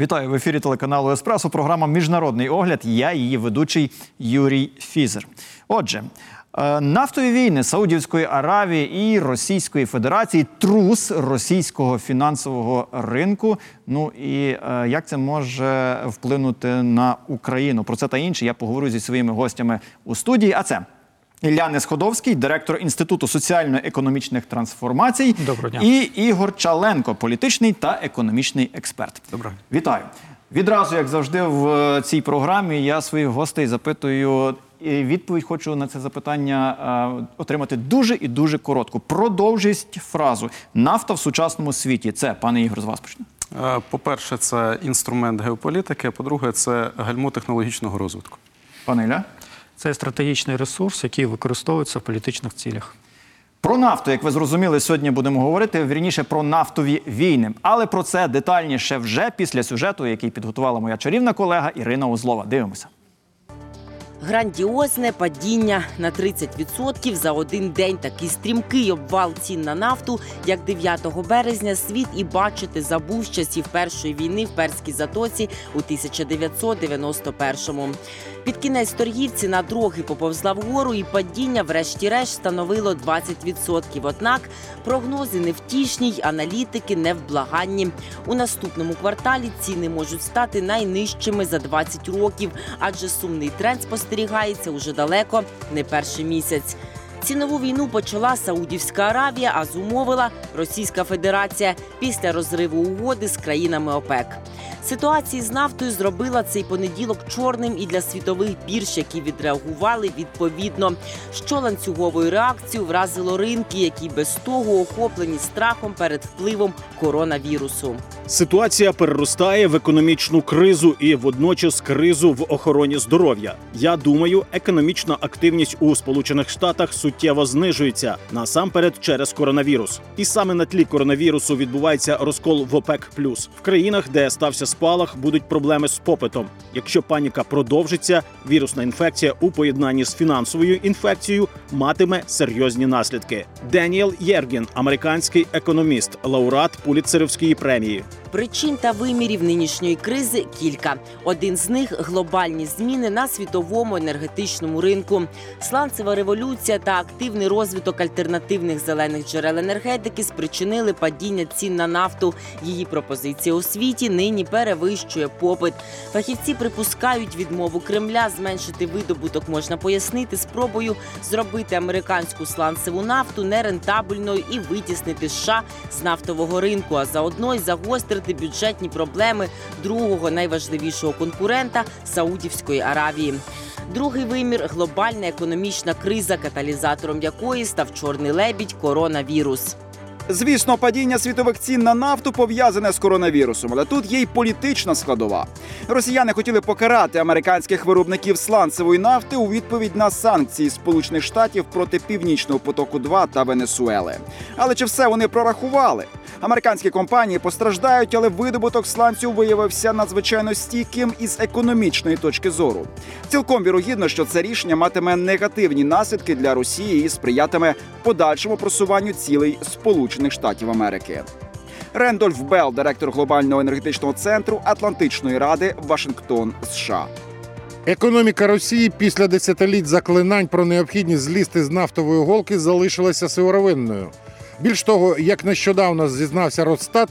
Вітаю в ефірі телеканалу Еспресо. Програма Міжнародний огляд. Я її ведучий Юрій Фізер. Отже, е, нафтові війни Саудівської Аравії і Російської Федерації, трус російського фінансового ринку. Ну і е, як це може вплинути на Україну? Про це та інше я поговорю зі своїми гостями у студії. А це Ілля Несходовський, директор Інституту соціально-економічних трансформацій. Доброго дня. І Ігор Чаленко, політичний та економічний експерт. Доброго. Вітаю. Відразу, як завжди, в е, цій програмі я своїх гостей запитую. І відповідь хочу на це запитання е, отримати дуже і дуже коротку. Продовжіть фразу нафта в сучасному світі. Це пане Ігор, з вас почне. По-перше, це інструмент геополітики. а По-друге, це гальмо технологічного розвитку. Пане Ілля? Це стратегічний ресурс, який використовується в політичних цілях. Про нафту, як ви зрозуміли, сьогодні будемо говорити вірніше про нафтові війни. Але про це детальніше вже після сюжету, який підготувала моя чарівна колега Ірина Узлова. Дивимося. Грандіозне падіння на 30% за один день. Такий стрімкий обвал цін на нафту, як 9 березня, світ і бачити забув з часів першої війни в Перській затоці у 1991-му. Під кінець торгів ціна трохи поповзла вгору, і падіння, врешті-решт, становило 20%. Однак прогнози невтішні, й аналітики невблаганні. У наступному кварталі ціни можуть стати найнижчими за 20 років, адже сумний тренд спостерігається уже далеко не перший місяць. Цінову війну почала Саудівська Аравія, а зумовила Російська Федерація після розриву угоди з країнами ОПЕК. Ситуації з нафтою зробила цей понеділок чорним і для світових бірж, які відреагували відповідно. Що ланцюговою реакцією вразило ринки, які без того охоплені страхом перед впливом коронавірусу. Ситуація переростає в економічну кризу і водночас кризу в охороні здоров'я. Я думаю, економічна активність у Сполучених Штатах суттєво знижується насамперед через коронавірус. І саме на тлі коронавірусу відбувається розкол в ОПЕК+. В країнах, де стався спалах, будуть проблеми з попитом. Якщо паніка продовжиться, вірусна інфекція у поєднанні з фінансовою інфекцією матиме серйозні наслідки. Деніел Єргін, американський економіст, лауреат Пулітцерівської премії. Причин та вимірів нинішньої кризи кілька. Один з них глобальні зміни на світовому енергетичному ринку. Сланцева революція та активний розвиток альтернативних зелених джерел енергетики спричинили падіння цін на нафту. Її пропозиція у світі нині перевищує попит. Фахівці припускають відмову Кремля зменшити видобуток можна пояснити спробою зробити американську сланцеву нафту нерентабельною і витіснити США з нафтового ринку, а заодно й загострити бюджетні проблеми другого найважливішого конкурента Саудівської Аравії. Другий вимір глобальна економічна криза, каталізатором якої став чорний лебідь коронавірус. Звісно, падіння світових цін на нафту пов'язане з коронавірусом, але тут є й політична складова. Росіяни хотіли покарати американських виробників сланцевої нафти у відповідь на санкції Сполучених Штатів проти північного потоку 2 та Венесуели. Але чи все вони прорахували? Американські компанії постраждають, але видобуток сланцю виявився надзвичайно стійким із економічної точки зору. Цілком вірогідно, що це рішення матиме негативні наслідки для Росії і сприятиме подальшому просуванню цілей Сполучених Штатів Америки. Рендольф Белл, директор глобального енергетичного центру Атлантичної ради Вашингтон, США. Економіка Росії після десятиліть заклинань про необхідність злізти з нафтової голки залишилася сировинною. Більш того, як нещодавно зізнався Росстат,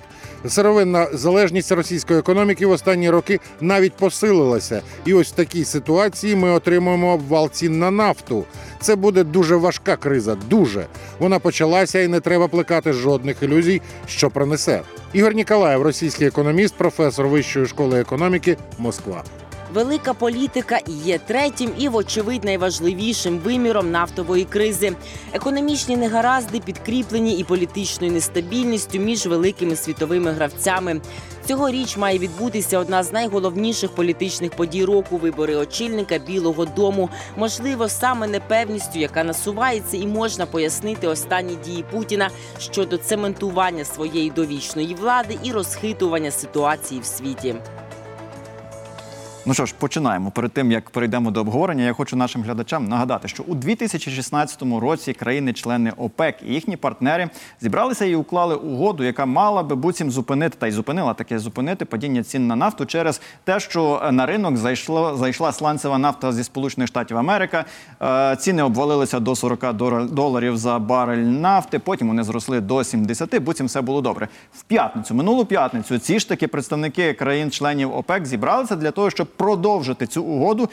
сировинна залежність російської економіки в останні роки навіть посилилася. І ось в такій ситуації ми отримуємо обвал цін на нафту. Це буде дуже важка криза. Дуже вона почалася, і не треба плекати жодних ілюзій, що пронесе. Ігор Ніколаєв, російський економіст, професор Вищої школи економіки, Москва. Велика політика є третім і, вочевидь, найважливішим виміром нафтової кризи. Економічні негаразди підкріплені і політичною нестабільністю між великими світовими гравцями. Цьогоріч має відбутися одна з найголовніших політичних подій року вибори очільника Білого Дому. Можливо, саме непевністю, яка насувається, і можна пояснити останні дії Путіна щодо цементування своєї довічної влади і розхитування ситуації в світі. Ну що ж, починаємо. Перед тим як перейдемо до обговорення, я хочу нашим глядачам нагадати, що у 2016 році країни-члени ОПЕК і їхні партнери зібралися і уклали угоду, яка мала би буцім зупинити та й зупинила таке зупинити падіння цін на нафту через те, що на ринок зайшло зайшла сланцева нафта зі Сполучених Штатів Америка. Е, Ціни обвалилися до 40 доларів за барель нафти. Потім вони зросли до 70, буцім все було добре. В п'ятницю, минулу п'ятницю, ці ж таки представники країн-членів ОПЕК зібралися для того, щоб продовжити цю угоду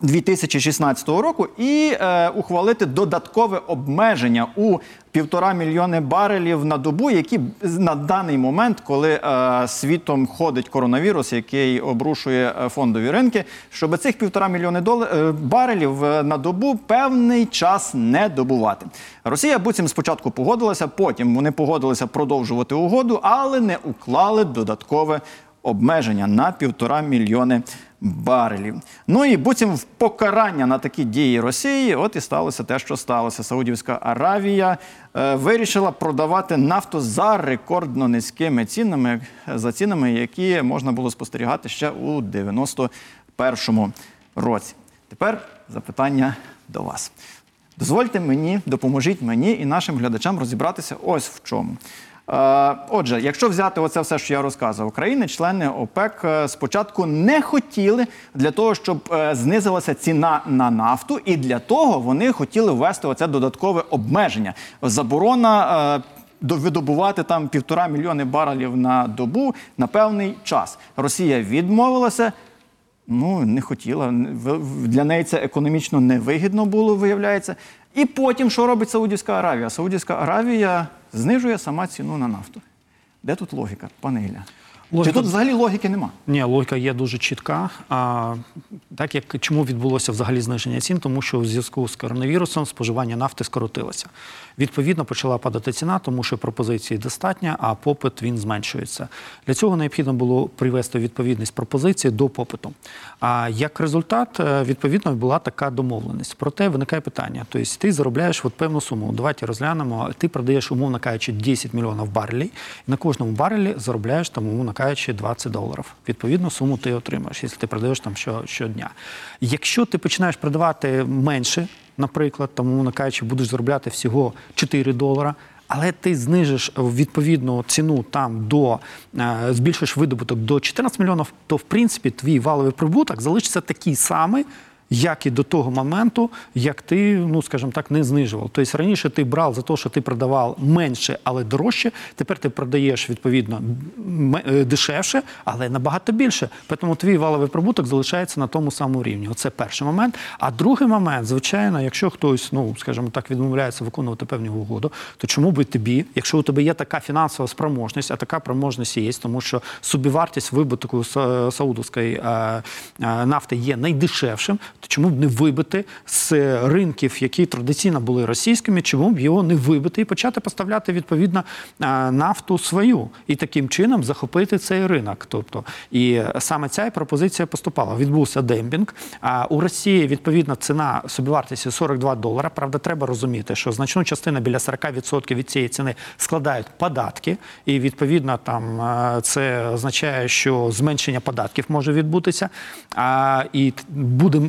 2016 року і е, ухвалити додаткове обмеження у півтора мільйони барелів на добу, які на даний момент, коли е, світом ходить коронавірус, який обрушує е, фондові ринки, щоб цих півтора мільйони дола- е, барелів е, на добу певний час не добувати. Росія буцім спочатку погодилася, потім вони погодилися продовжувати угоду, але не уклали додаткове обмеження на півтора мільйони барелів. Ну і буцім в покарання на такі дії Росії, от і сталося те, що сталося. Саудівська Аравія е, вирішила продавати нафту за рекордно низькими цінами, за цінами, які можна було спостерігати ще у 91-му році. Тепер запитання до вас. Дозвольте мені, допоможіть мені і нашим глядачам розібратися ось в чому. Е, Отже, якщо взяти оце все, що я розказував, країни, члени ОПЕК е, спочатку не хотіли для того, щоб е, знизилася ціна на нафту, і для того вони хотіли ввести оце додаткове обмеження. Заборона. Видобувати там півтора мільйони барелів на добу на певний час. Росія відмовилася, Ну, не хотіла. Для неї це економічно невигідно було, виявляється. І потім, що робить Саудівська Аравія? Саудівська Аравія знижує сама ціну на нафту. Де тут логіка, пане Ілля? Чи тут взагалі логіки нема? Ні, логіка є дуже чітка. А, так як чому відбулося взагалі зниження цін? Тому що в зв'язку з коронавірусом споживання нафти скоротилося. Відповідно, почала падати ціна, тому що пропозиції достатньо, а попит він зменшується. Для цього необхідно було привести відповідність пропозиції до попиту. А як результат, е, відповідно, була така домовленість. Проте виникає питання: тобто ти заробляєш от певну суму. Давайте розглянемо. Ти продаєш, умовно кажучи, 10 мільйонів барелей, і на кожному барелі заробляєш там, умовно кажучи, 20 доларів. Відповідну суму ти отримаєш, якщо ти продаєш там що, щодня. Якщо ти починаєш продавати менше, наприклад, там, умовно кажучи, будеш заробляти всього 4 долара. Але ти знижиш відповідну ціну там до е, збільшиш видобуток до 14 мільйонів, то в принципі твій валовий прибуток залишиться такий самий, як і до того моменту, як ти, ну скажімо так, не знижував. Тобто раніше ти брав за те, що ти продавав менше, але дорожче. Тепер ти продаєш відповідно е, дешевше, але набагато більше. Тому твій валовий прибуток залишається на тому самому рівні. Оце перший момент. А другий момент, звичайно, якщо хтось, ну скажімо так, відмовляється виконувати певну угоду, то чому би тобі, якщо у тебе є така фінансова спроможність, а така спроможність є, тому що собівартість вибутку саудовської е, е, нафти є найдешевшим, то чому б не вибити з ринків, які традиційно були російськими, чому б його не вибити і почати поставляти відповідно е, нафту свою і таким чином захопити цей ринок. Тобто, і саме ця пропозиція поступала. Відбувся демпінг. А у Росії відповідна ціна собівартості 42 долара. Правда, треба розуміти, що значну частину біля 40% від цієї ціни складають податки, і відповідно там е, це означає, що зменшення податків може відбутися. А, і буде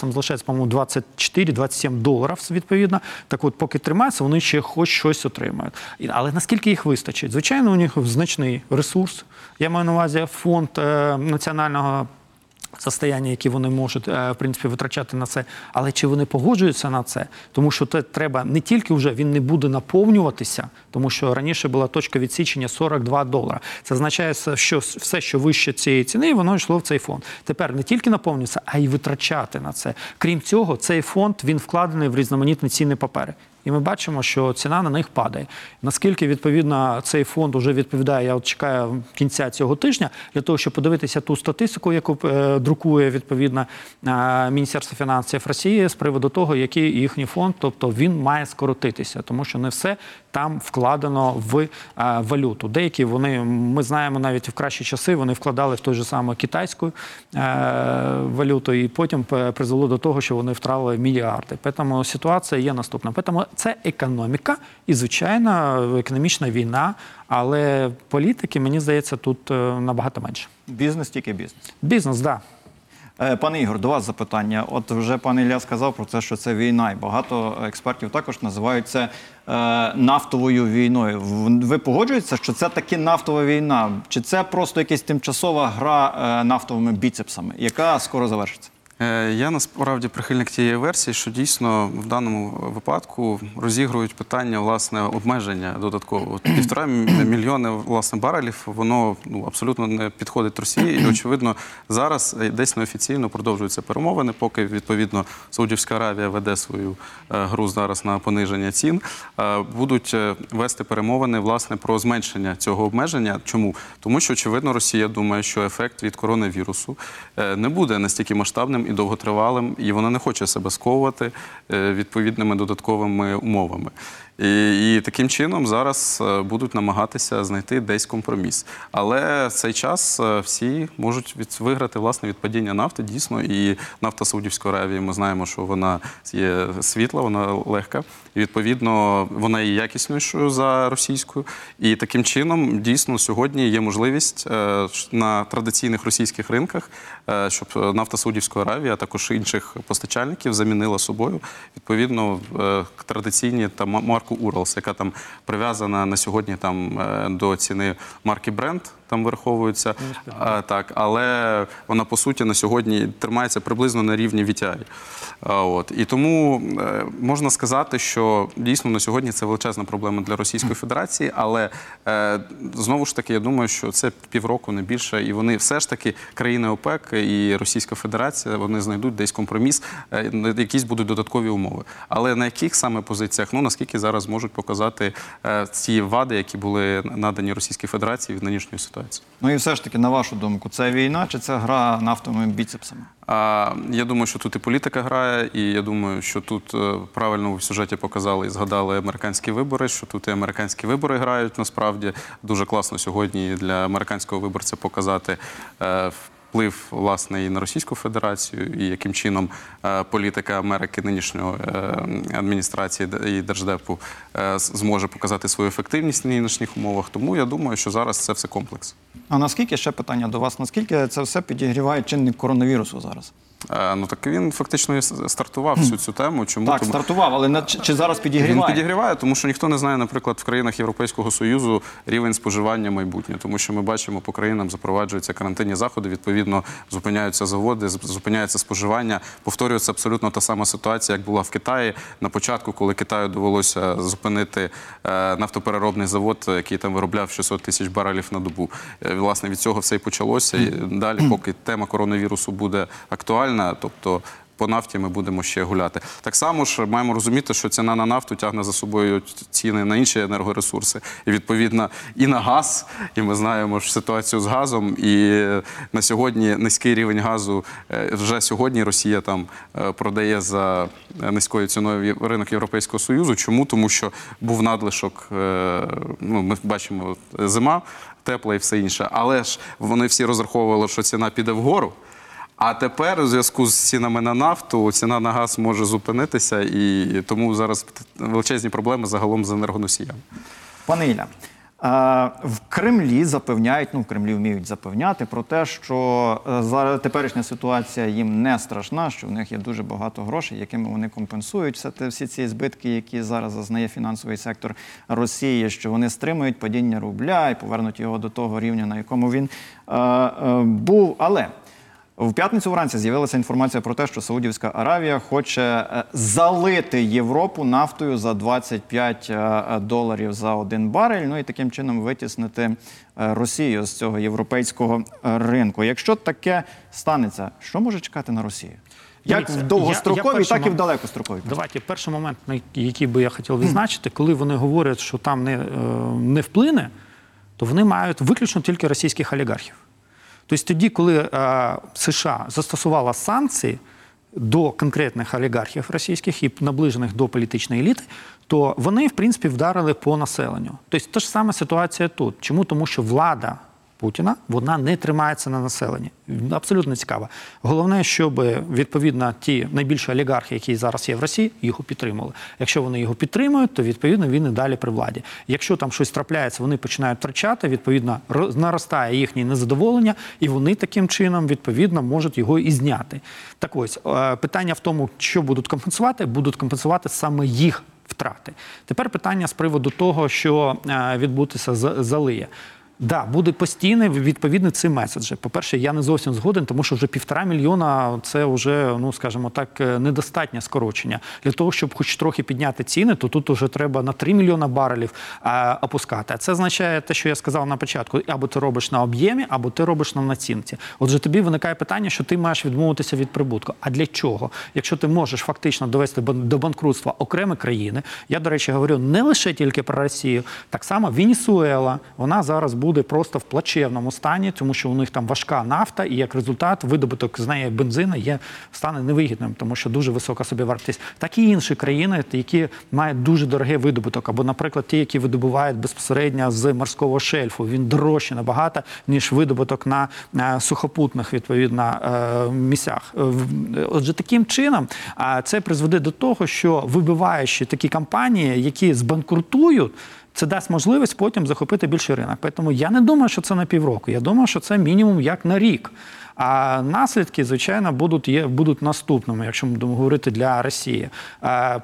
там залишається, по-моєму, 24-27 доларів відповідно. Так от, поки тримається, вони ще хоч щось отримають. Але наскільки їх вистачить? Звичайно, у них значний ресурс. Я маю на увазі фонд е, національного. Состояння, які вони можуть е, в принципі витрачати на це, але чи вони погоджуються на це? Тому що це треба не тільки вже він не буде наповнюватися, тому що раніше була точка відсічення 42 долара. Це означає, що все, що вище цієї ціни, воно йшло в цей фонд. Тепер не тільки наповнюється, а й витрачати на це. Крім цього, цей фонд він вкладений в різноманітні цінні папери. І ми бачимо, що ціна на них падає. Наскільки відповідно цей фонд вже відповідає, я от чекаю кінця цього тижня для того, щоб подивитися ту статистику, яку е, друкує відповідно е, Міністерство фінансів Росії з приводу того, який їхній фонд, тобто він має скоротитися, тому що не все там вкладено в е, валюту. Деякі вони ми знаємо навіть в кращі часи вони вкладали в той же самий китайську е, валюту, і потім призвело до того, що вони втратили мільярди. Тому ситуація є наступна. Тому це економіка і звичайно економічна війна, але політики, мені здається, тут е, набагато менше. Бізнес тільки бізнес. Бізнес, так. Да. Е, Пане Ігор, до вас запитання. От вже пан Ілля сказав про те, що це війна, і багато експертів також називають це е, нафтовою війною. Ви погоджуєтеся, що це таки нафтова війна? Чи це просто якась тимчасова гра нафтовими біцепсами, яка скоро завершиться? Е, Я насправді прихильник тієї версії, що дійсно в даному випадку розігрують питання власне обмеження додатково. Півтора мільйони власне барелів воно ну абсолютно не підходить Росії. І очевидно, зараз е, десь неофіційно продовжуються перемовини, поки відповідно Саудівська Аравія веде свою е, гру зараз на пониження цін. Будуть вести перемовини власне про зменшення цього обмеження. Чому? Тому що очевидно Росія думає, що ефект від коронавірусу не буде настільки масштабним і довготривалим, і вона не хоче себе сковувати е, відповідними додатковими умовами. І, і таким чином зараз е, будуть намагатися знайти десь компроміс. Але в цей час е, всі можуть від, виграти власне від падіння нафти. Дійсно, і нафта Саудівської Аравії. Ми знаємо, що вона є світла, вона легка. І відповідно вона є якіснішою за російською. І таким чином дійсно сьогодні є можливість е, на традиційних російських ринках, щоб нафта Саудівської Аравії, а також інших постачальників замінила собою відповідно традиційні та ма- марку Уралс, яка там прив'язана на сьогодні там е, до ціни марки Бренд. Там вираховується а, так, але вона по суті на сьогодні тримається приблизно на рівні VTI. А, от і тому е, можна сказати, що дійсно на сьогодні це величезна проблема для Російської Федерації, але е, знову ж таки, я думаю, що це півроку не більше, і вони все ж таки країни ОПЕК і Російська Федерація вони знайдуть десь компроміс, е, якісь будуть додаткові умови. Але на яких саме позиціях, ну наскільки зараз можуть показати е, ці вади, які були надані Російській Федерації від нинішньої ситуації. Ну і все ж таки, на вашу думку, це війна чи це гра нафтовими біцепсами? А, я думаю, що тут і політика грає, і я думаю, що тут е, правильно в сюжеті показали і згадали американські вибори, що тут і американські вибори грають насправді. Дуже класно сьогодні для американського виборця показати. Вплив власне і на Російську Федерацію, і яким чином е, політика Америки нинішньої е, адміністрації і держдепу е, зможе показати свою ефективність в нинішніх умовах. Тому я думаю, що зараз це все комплекс. А наскільки ще питання до вас? Наскільки це все підігріває чинник коронавірусу зараз? Е, Ну так він фактично і стартував всю цю тему. Чому Так, Тому- стартував, але на- чи, зараз підігріває? Він підігріває, тому що ніхто не знає, наприклад, в країнах Європейського Союзу рівень споживання майбутнього, тому що ми бачимо по країнам запроваджуються карантинні заходи. Відповідно, зупиняються заводи, зупиняється споживання. Повторюється абсолютно та сама ситуація, як була в Китаї на початку, коли Китаю довелося зупинити е, нафтопереробний завод, який там виробляв 600 тисяч барелів на добу. Е, Власне від цього все і почалося. І далі, поки тема коронавірусу буде актуальна, тобто по нафті ми будемо ще гуляти. Так само ж маємо розуміти, що ціна на нафту тягне за собою ціни на інші енергоресурси, і відповідно і на газ. І ми знаємо ж ситуацію з газом. І на сьогодні низький рівень газу е, вже сьогодні Росія там е, продає за низькою ціною ринок Європейського союзу. Чому? Тому що був надлишок. е, Ну, ми бачимо зима. Тепла і все інше, але ж вони всі розраховували, що ціна піде вгору. А тепер у зв'язку з цінами на нафту ціна на газ може зупинитися, і тому зараз величезні проблеми загалом з енергоносіями. Пане Ілля, е, в Кремлі запевняють, ну в Кремлі вміють запевняти про те, що е, зараз теперішня ситуація їм не страшна, що в них є дуже багато грошей, якими вони компенсують все те, всі ці збитки, які зараз зазнає фінансовий сектор Росії, що вони стримують падіння рубля і повернуть його до того рівня, на якому він е, е, був. Але в п'ятницю вранці з'явилася інформація про те, що Саудівська Аравія хоче е, залити Європу нафтою за 25 е, доларів за один барель. Ну і таким чином витіснити е, Росію з цього європейського ринку. Якщо таке станеться, що може чекати на Росію? Як в довгостроковій, так і в далекостроковій. Давайте перший момент, який би я хотів відзначити, коли вони говорять, що там не, не вплине, то вони мають виключно тільки російських олігархів. Тобто тоді, коли е, США застосувала санкції до конкретних олігархів російських і наближених до політичної еліти, то вони, в принципі, вдарили по населенню. Тобто та ж сама ситуація тут. Чому? Тому що влада Путіна, вона не тримається на населенні. Абсолютно цікаво. Головне, щоб відповідно ті найбільші олігархи, які зараз є в Росії, його підтримували. Якщо вони його підтримують, то відповідно він і далі при владі. Якщо там щось трапляється, вони починають втрачати. Відповідно, ро- наростає їхнє незадоволення, і вони таким чином відповідно можуть його і зняти. Так ось е, питання в тому, що будуть компенсувати, будуть компенсувати саме їх втрати. Тепер питання з приводу того, що е, відбутися з залиє. Да, буде постійний відповідний цей меседж. По-перше, я не зовсім згоден, тому що вже півтора мільйона це вже, ну скажімо так, е, недостатнє скорочення. Для того, щоб хоч трохи підняти ціни, то тут вже треба на 3 мільйона барелів а, опускати. А це означає те, що я сказав на початку: або ти робиш на об'ємі, або ти робиш на націнці. Отже, тобі виникає питання, що ти маєш відмовитися від прибутку. А для чого? Якщо ти можеш фактично довести до банкрутства окремі країни, я до речі говорю не лише тільки про Росію, так само Венесуела, вона зараз буде просто в плачевному стані, тому що у них там важка нафта, і як результат видобуток з неї бензину є стане невигідним, тому що дуже висока собівартість. Так і інші країни, які мають дуже дорогий видобуток, або, наприклад, ті, які видобувають безпосередньо з морського шельфу, він дорожче набагато ніж видобуток на е, сухопутних відповідно е, місцях. Е, Отже, таким чином це призведе до того, що вибиваючи такі компанії, які збанкрутують. Це дасть можливість потім захопити більший ринок. Тому я не думаю, що це на півроку. Я думаю, що це мінімум як на рік. А наслідки, звичайно, будуть є будуть наступними, якщо ми будемо говорити для Росії.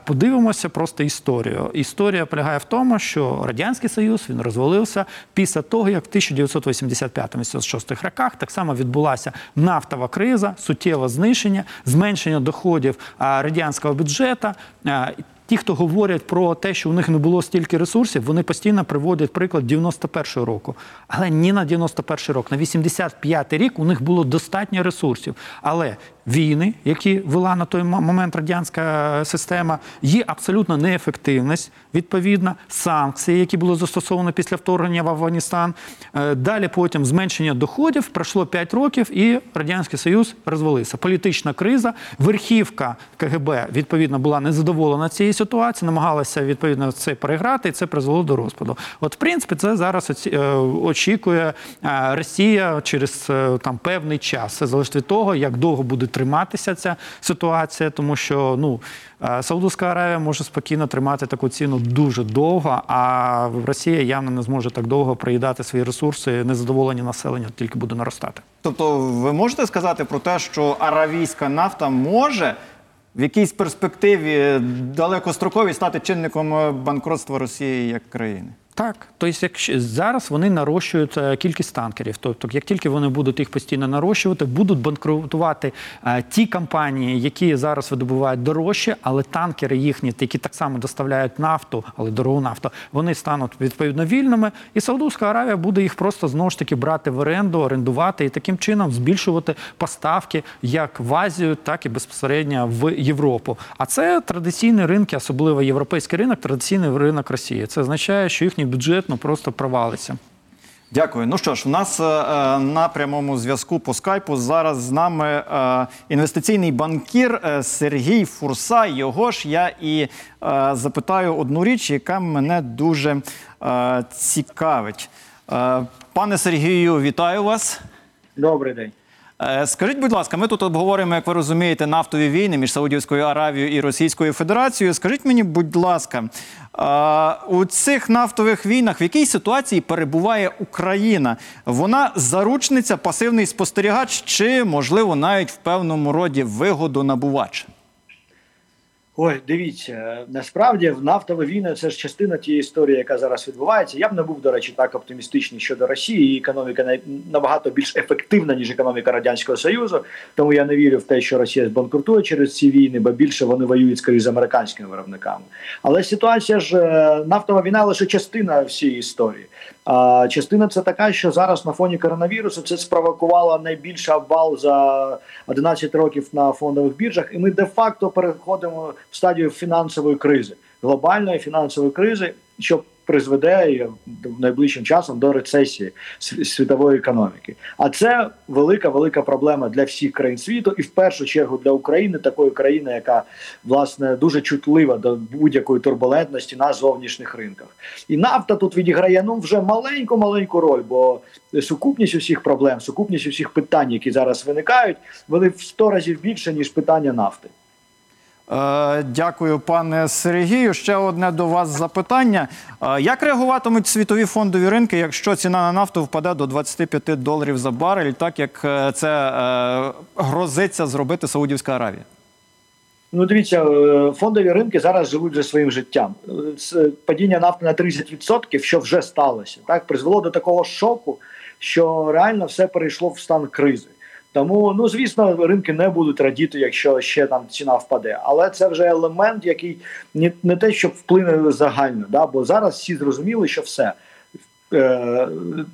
Подивимося просто історію. Історія полягає в тому, що радянський союз він розвалився після того, як в 1985-86 роках так само відбулася нафтова криза, суттєве знищення, зменшення доходів радянського бюджету. Ті, хто говорять про те, що у них не було стільки ресурсів, вони постійно приводять приклад 91-го року. Але ні на 91-й рік, на 85-й рік у них було достатньо ресурсів. Але війни, які вела на той момент радянська система, є абсолютно неефективність, відповідно, санкції, які були застосовані після вторгнення в Афганістан. Е, Далі потім зменшення доходів, пройшло 5 років, і Радянський Союз розвалився. Політична криза, верхівка КГБ відповідно була незадоволена цією ситуацією, намагалася відповідно це переграти, і це призвело до розпаду. От, в принципі, це зараз е, очікує е, Росія через е, там певний час. Це залежить від того, як довго буде триматися ця ситуація, тому що ну Саудовська Аравія може спокійно тримати таку ціну дуже довго, а Росія явно не зможе так довго приїдати свої ресурси. Незадоволення населення тільки буде наростати. Тобто, ви можете сказати про те, що аравійська нафта може в якійсь перспективі далекостроковій стати чинником е, банкротства Росії як країни? Так, тобто, якщо зараз вони нарощують е, кількість танкерів. Тобто, як тільки вони будуть їх постійно нарощувати, будуть банкрутувати е, ті компанії, які зараз видобувають дорожче, але танкери їхні, які так само доставляють нафту, але дорогу нафту, вони стануть відповідно вільними. І Саудовська Аравія буде їх просто знову ж таки брати в оренду, орендувати і таким чином збільшувати поставки як в Азію, так і безпосередньо в Європу. А це традиційні ринки, особливо європейський ринок, традиційний ринок Росії. Це означає, що їхній бюджет ну просто провалиться. Дякую. Ну що ж, у нас е, е, на прямому зв'язку по скайпу зараз з нами е, інвестиційний банкір е, Сергій Фурса. Його ж я і е, запитаю одну річ, яка мене дуже е, цікавить. Е, пане Сергію, вітаю вас. Добрий день. Е, Скажіть, будь ласка, ми тут обговорюємо, як ви розумієте, нафтові війни між Саудівською Аравією і Російською Федерацією. Скажіть мені, будь ласка, е, у цих нафтових війнах в якій ситуації перебуває Україна? Вона заручниця, пасивний спостерігач чи, можливо, навіть в певному роді вигодонабувач? Ой, дивіться, насправді в нафтова війна це ж частина тієї історії, яка зараз відбувається. Я б не був, до речі, так оптимістичний щодо Росії. Її економіка набагато більш ефективна, ніж економіка Радянського Союзу. Тому я не вірю в те, що Росія збанкрутує через ці війни, бо більше вони воюють скоріше з американськими виробниками. Але ситуація ж е, нафтова війна лише частина всієї історії. А частина це така, що зараз на фоні коронавірусу це спровокувало найбільший обвал за 11 років на фондових біржах, і ми де-факто переходимо стадію фінансової кризи, глобальної фінансової кризи, що призведе найближчим часом до рецесії світової економіки. А це велика велика проблема для всіх країн світу, і в першу чергу для України, такої країни, яка власне дуже чутлива до будь-якої турбулентності на зовнішніх ринках. І нафта тут відіграє ну вже маленьку маленьку роль, бо сукупність усіх проблем, сукупність усіх питань, які зараз виникають, вони в 100 разів більше ніж питання нафти. Е, Дякую, пане Сергію. Ще одне до вас запитання. Е, Як реагуватимуть світові фондові ринки, якщо ціна на нафту впаде до 25 доларів за барель, так як е, це грозиться зробити Саудівська Аравія? Ну, дивіться, фондові ринки зараз живуть вже своїм життям. Падіння нафти на 30%, що вже сталося, так призвело до такого шоку, що реально все перейшло в стан кризи. Тому, ну звісно, ринки не будуть радіти, якщо ще там ціна впаде. Але це вже елемент, який не, не те, щоб вплине загально. Да? Бо зараз всі зрозуміли, що все. Е,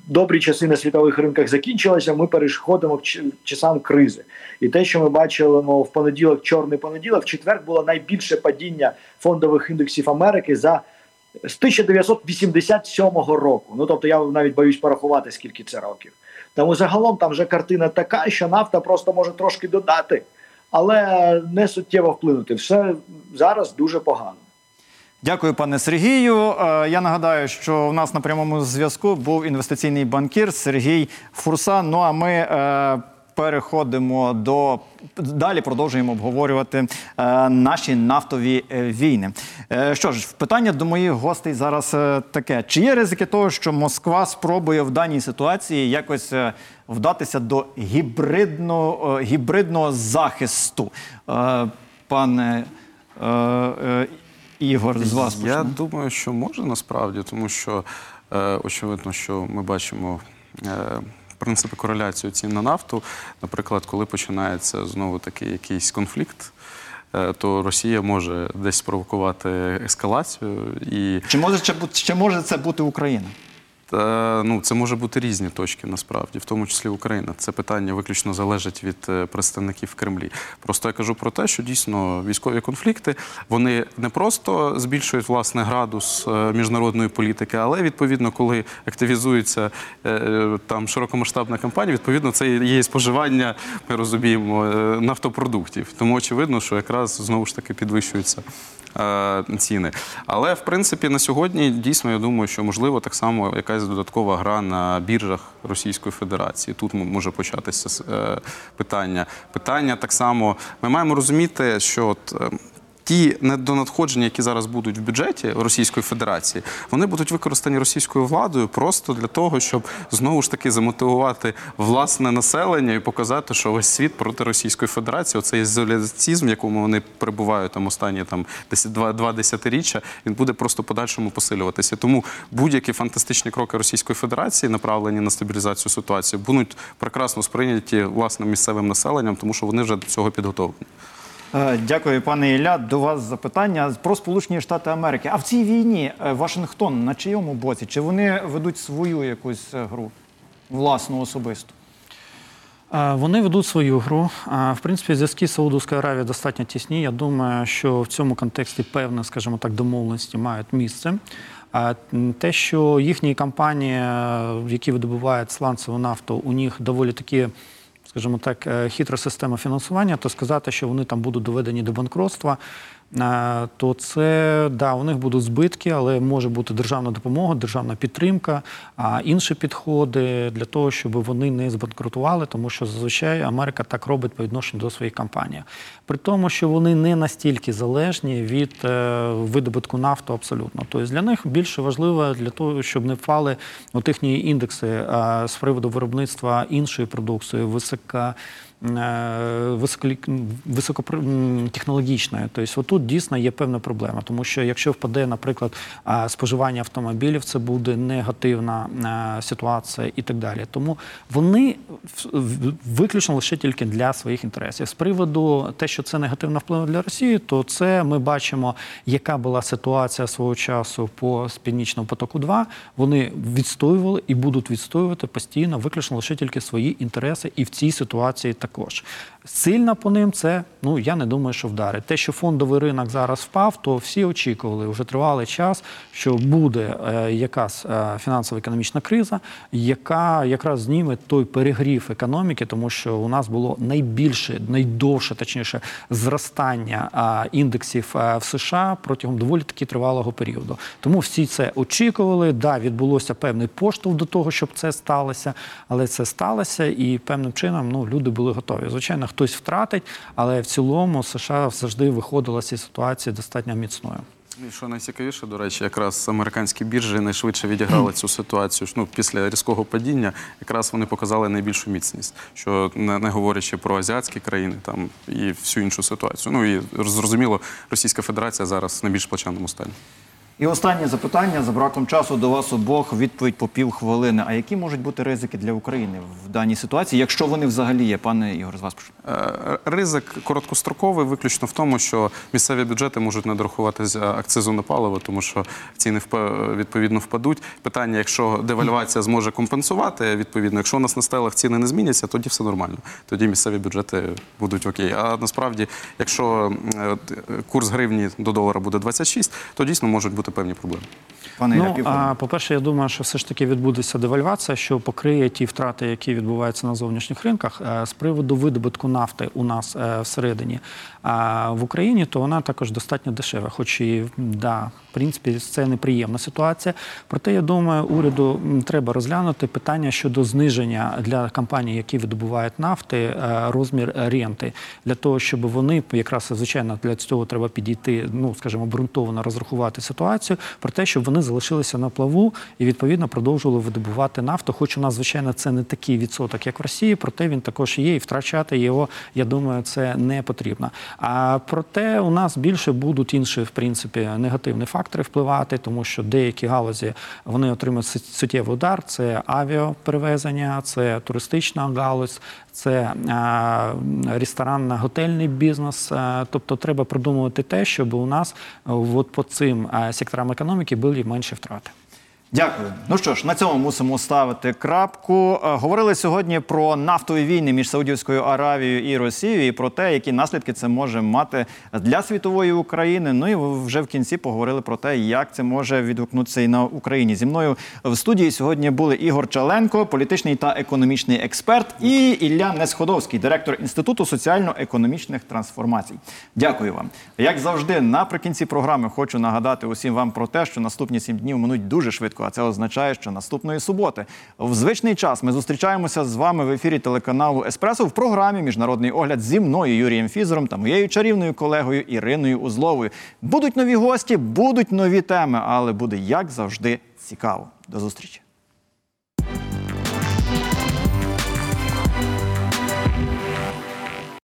Добрі часи на світових ринках закінчилися. Ми переходимо к часам кризи. І те, що ми бачили ну, в понеділок, чорний понеділок, в четвер було найбільше падіння фондових індексів Америки за з 1987 року. Ну тобто, я навіть боюсь порахувати, скільки це років. Тому загалом там вже картина така, що нафта просто може трошки додати, але не суттєво вплинути. Все зараз дуже погано. Дякую, пане Сергію. Е, Я нагадаю, що в нас на прямому зв'язку був інвестиційний банкір Сергій Фурсан. Ну а ми е, переходимо до далі, продовжуємо обговорювати е, наші нафтові е, війни. Е, що ж, питання до моїх гостей зараз е, таке: чи є ризики того, що Москва спробує в даній ситуації якось е, вдатися до гібридного, е, гібридного захисту? Е, Пане е, е, Ігор, з вас Я думаю, що може насправді, тому що е, очевидно, що ми бачимо. Е, Принципи кореляцію цін на нафту, наприклад, коли починається знову таки якийсь конфлікт, е, то Росія може десь спровокувати ескалацію, і Чи може, чи, чи може це бути Україна? Та, ну, це може бути різні точки насправді, в тому числі Україна. Це питання виключно залежить від е, представників Кремлі. Просто я кажу про те, що дійсно військові конфлікти вони не просто збільшують власне градус е, міжнародної політики, але відповідно, коли активізується е, е, там широкомасштабна кампанія, відповідно, це є споживання, ми розуміємо, е, нафтопродуктів. Тому очевидно, що якраз знову ж таки підвищуються е, ціни. Але в принципі на сьогодні дійсно я думаю, що можливо так само якась додаткова гра на біржах Російської Федерації. Тут може початися е, питання. Питання так само. Ми маємо розуміти, що от. Ті недонадходження, які зараз будуть в бюджеті Російської Федерації, вони будуть використані російською владою просто для того, щоб знову ж таки замотивувати власне населення і показати, що весь світ проти Російської Федерації, оцей ізоляцизм, в якому вони перебувають там останні там два, два десятиріччя, він буде просто подальшому посилюватися. Тому будь-які фантастичні кроки Російської Федерації, направлені на стабілізацію ситуації, будуть прекрасно сприйняті власне місцевим населенням, тому що вони вже до цього підготовлені. Е, Дякую, пане Ілля. До вас запитання про Сполучені Штати Америки. А в цій війні е, Вашингтон на чийому боці? Чи вони ведуть свою якусь е, гру власну особисту? Вони ведуть свою гру. В принципі, зв'язки з Саудовською Аравією достатньо тісні. Я думаю, що в цьому контексті певне, скажімо так, домовленості мають місце. Те, що їхні компанії, які видобувають сланцеву нафту, у них доволі такі. Скажімо так, е, хитра система фінансування, то сказати, що вони там будуть доведені до банкротства, то це да, у них будуть збитки, але може бути державна допомога, державна підтримка, а інші підходи для того, щоб вони не збанкрутували, тому що зазвичай Америка так робить по відношенню до своїх компаній. При тому, що вони не настільки залежні від е, видобутку нафту абсолютно. Тобто для них більше важливо для того, щоб не впали от їхні індекси е, з приводу виробництва іншої продукції, висока. Е, високолі- високотехнологічної. Тобто отут дійсно є певна проблема, тому що якщо впаде, наприклад, споживання автомобілів, це буде негативна е, ситуація і так далі. Тому вони виключно лише тільки для своїх інтересів. З приводу те, що це негативно вплине для Росії, то це ми бачимо, яка була ситуація свого часу по північному потоку. 2 вони відстоювали і будуть відстоювати постійно, виключно лише тільки свої інтереси, і в цій ситуації так також. Сильно по ним це ну я не думаю, що вдарить. Те, що фондовий ринок зараз впав, то всі очікували вже тривалий час, що буде е, якась е, фінансово-економічна криза, яка якраз зніме той перегрів економіки, тому що у нас було найбільше, найдовше, точніше, зростання е, індексів е, в США протягом доволі таки тривалого періоду. Тому всі це очікували. Да, відбулося певний поштовх до того, щоб це сталося, але це сталося, і певним чином ну люди були готові. Звичайно, хтось втратить, але в цілому США завжди виходила з цієї ситуації достатньо міцною. І що найцікавіше, до речі, якраз американські біржі найшвидше відіграли цю ситуацію. Ну, після різкого падіння якраз вони показали найбільшу міцність, що не, говорячи про азіатські країни там і всю іншу ситуацію. Ну і зрозуміло, Російська Федерація зараз на більш плачевному стані. І останнє запитання за браком часу до вас обох відповідь по півхвилини. А які можуть бути ризики для України в даній ситуації, якщо вони взагалі є, пане Ігор, з вас почну. Е, Ризик короткостроковий виключно в тому, що місцеві бюджети можуть не дорахувати з акцизу на паливо, тому що ціни впа- відповідно впадуть. Питання, якщо девальвація зможе компенсувати, відповідно, якщо у нас на стелах ціни не зміняться, тоді все нормально. Тоді місцеві бюджети будуть окей. А насправді, якщо е, е, курс гривні до долара буде 26, то дійсно можуть бути певні проблеми. Пане Ну, а, по-перше, я думаю, що все ж таки відбудеться девальвація, що покриє ті втрати, які відбуваються на зовнішніх ринках. Е, З приводу видобутку нафти у нас е, всередині а в Україні, то вона також достатньо дешева. Хоч і да, в принципі, це неприємна ситуація. Проте я думаю, уряду треба розглянути питання щодо зниження для компаній, які видобувають нафти, е, розмір ренти для того, щоб вони якраз звичайно для цього треба підійти, ну скажімо, обґрунтовано розрахувати ситуацію про те, щоб вони залишилися на плаву і відповідно продовжували видобувати нафту. Хоч у нас, звичайно, це не такий відсоток, як в Росії, проте він також є, і втрачати його, я думаю, це не потрібно. А проте у нас більше будуть інші, в принципі, негативні фактори впливати, тому що деякі галузі вони отримують су- суттєвий удар. Це авіаперевезення, це туристична галузь, це а, ресторанно-готельний бізнес. Тобто треба продумувати те, щоб у нас от по цим секторам економіки були менші втрати. Дякую. Ну що ж, на цьому мусимо ставити крапку. Е, Говорили сьогодні про нафтові війни між Саудівською Аравією і Росією, і про те, які наслідки це може мати для світової України. Ну і вже в кінці поговорили про те, як це може відгукнутися і на Україні. Зі мною в студії сьогодні були Ігор Чаленко, політичний та економічний експерт, і Ілля Несходовський, директор інституту соціально-економічних трансформацій. Дякую вам. Як завжди, наприкінці програми хочу нагадати усім вам про те, що наступні сім днів минуть дуже швидко. А це означає, що наступної суботи в звичний час ми зустрічаємося з вами в ефірі телеканалу Еспресо в програмі Міжнародний огляд зі мною Юрієм Фізером та моєю чарівною колегою Іриною Узловою. Будуть нові гості, будуть нові теми, але буде як завжди цікаво. До зустрічі.